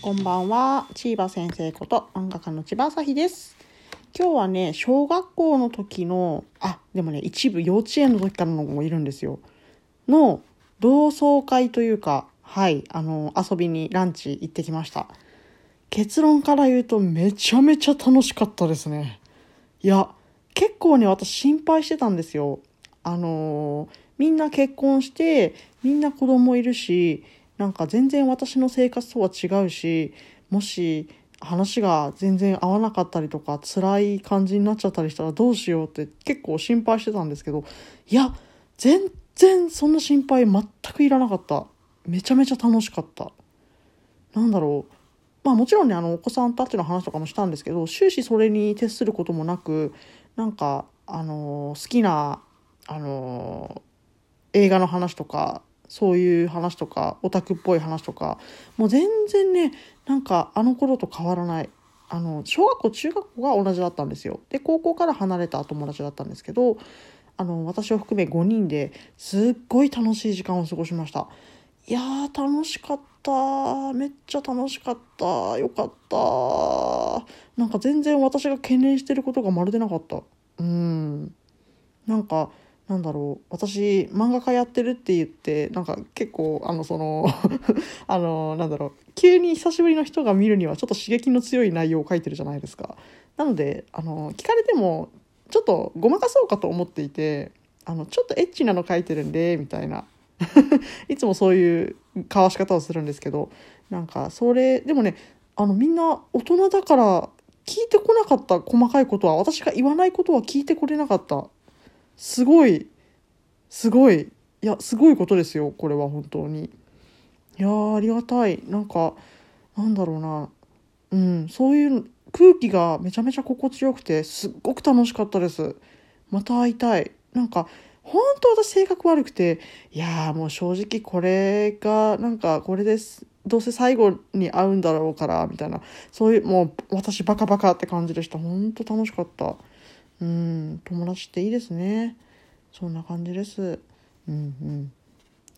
こんばんは。千葉先生こと漫画家の千葉朝日です。今日はね、小学校の時の、あ、でもね、一部幼稚園の時からの子もいるんですよ。の同窓会というか、はい、あの、遊びにランチ行ってきました。結論から言うとめちゃめちゃ楽しかったですね。いや、結構ね、私心配してたんですよ。あのみんな結婚して、みんな子供いるし、なんか全然私の生活とは違うし、もし話が全然合わなかったりとか、辛い感じになっちゃったりしたらどうしようって結構心配してたんですけど、いや、全然そんな心配全くいらなかった。めちゃめちゃ楽しかった。なんだろう。まあもちろんね、あの、お子さんたちの話とかもしたんですけど、終始それに徹することもなく、なんか、あの好きな、あの映画の話とか、そういう話とか、オタクっぽい話とか、もう全然ね、なんかあの頃と変わらない。あの、小学校、中学校が同じだったんですよ。で、高校から離れた友達だったんですけど、あの、私を含め5人ですっごい楽しい時間を過ごしました。いやー、楽しかった。めっちゃ楽しかった。よかった。なんか全然私が懸念してることがまるでなかった。うん。なんか、なんだろう。私、漫画家やってるって言って、なんか結構、あの、その、あの、なんだろう。急に久しぶりの人が見るにはちょっと刺激の強い内容を書いてるじゃないですか。なので、あの、聞かれても、ちょっとごまかそうかと思っていて、あの、ちょっとエッチなの書いてるんで、みたいな。いつもそういう交わし方をするんですけど、なんか、それ、でもね、あの、みんな大人だから聞いてこなかった細かいことは、私が言わないことは聞いてこれなかった。すごい、すごい、いや、すごいことですよ、これは本当に。いや、ありがたい。なんか、なんだろうな。うん、そういう空気がめちゃめちゃ心地よくて、すっごく楽しかったです。また会いたい。なんか、本当私性格悪くて、いやーもう正直これが、なんかこれです。どうせ最後に会うんだろうから、みたいな。そういう、もう私バカバカって感じでした。本当楽しかった。うん、友達っていいですね。そんな感じです。うんうん。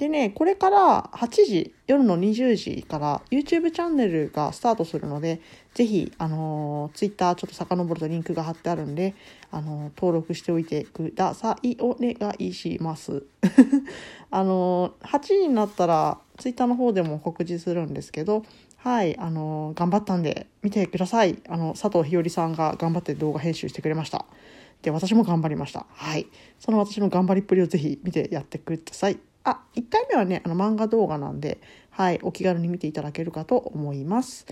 でね、これから8時、夜の20時から YouTube チャンネルがスタートするので、ぜひ、あの、Twitter ちょっと遡るとリンクが貼ってあるんで、あの登録しておいてください。お願いします。あのー、8時になったら Twitter の方でも告知するんですけど、はい、あの頑張ったんで見てください。あの、佐藤ひよりさんが頑張って動画編集してくれました。で、私も頑張りました。はい。その私の頑張りっぷりをぜひ見てやってください。あ、1回目はね、あの漫画動画なんで、はい、お気軽に見ていただけるかと思います。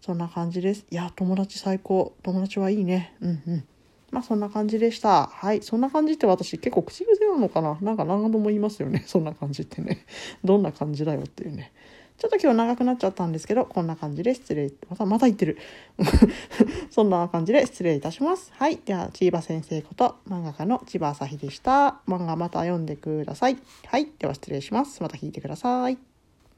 そんな感じです。いや、友達最高。友達はいいね。うんうん。まあそんな感じでした。はい。そんな感じって私結構口癖なのかななんか何度も言いますよね。そんな感じってね。どんな感じだよっていうね。ちょっと今日長くなっちゃったんですけど、こんな感じで失礼。また、また言ってる。そんな感じで失礼いたします。はい。では、千葉先生こと漫画家の千葉朝日でした。漫画また読んでください。はい。では失礼します。また聞いてください。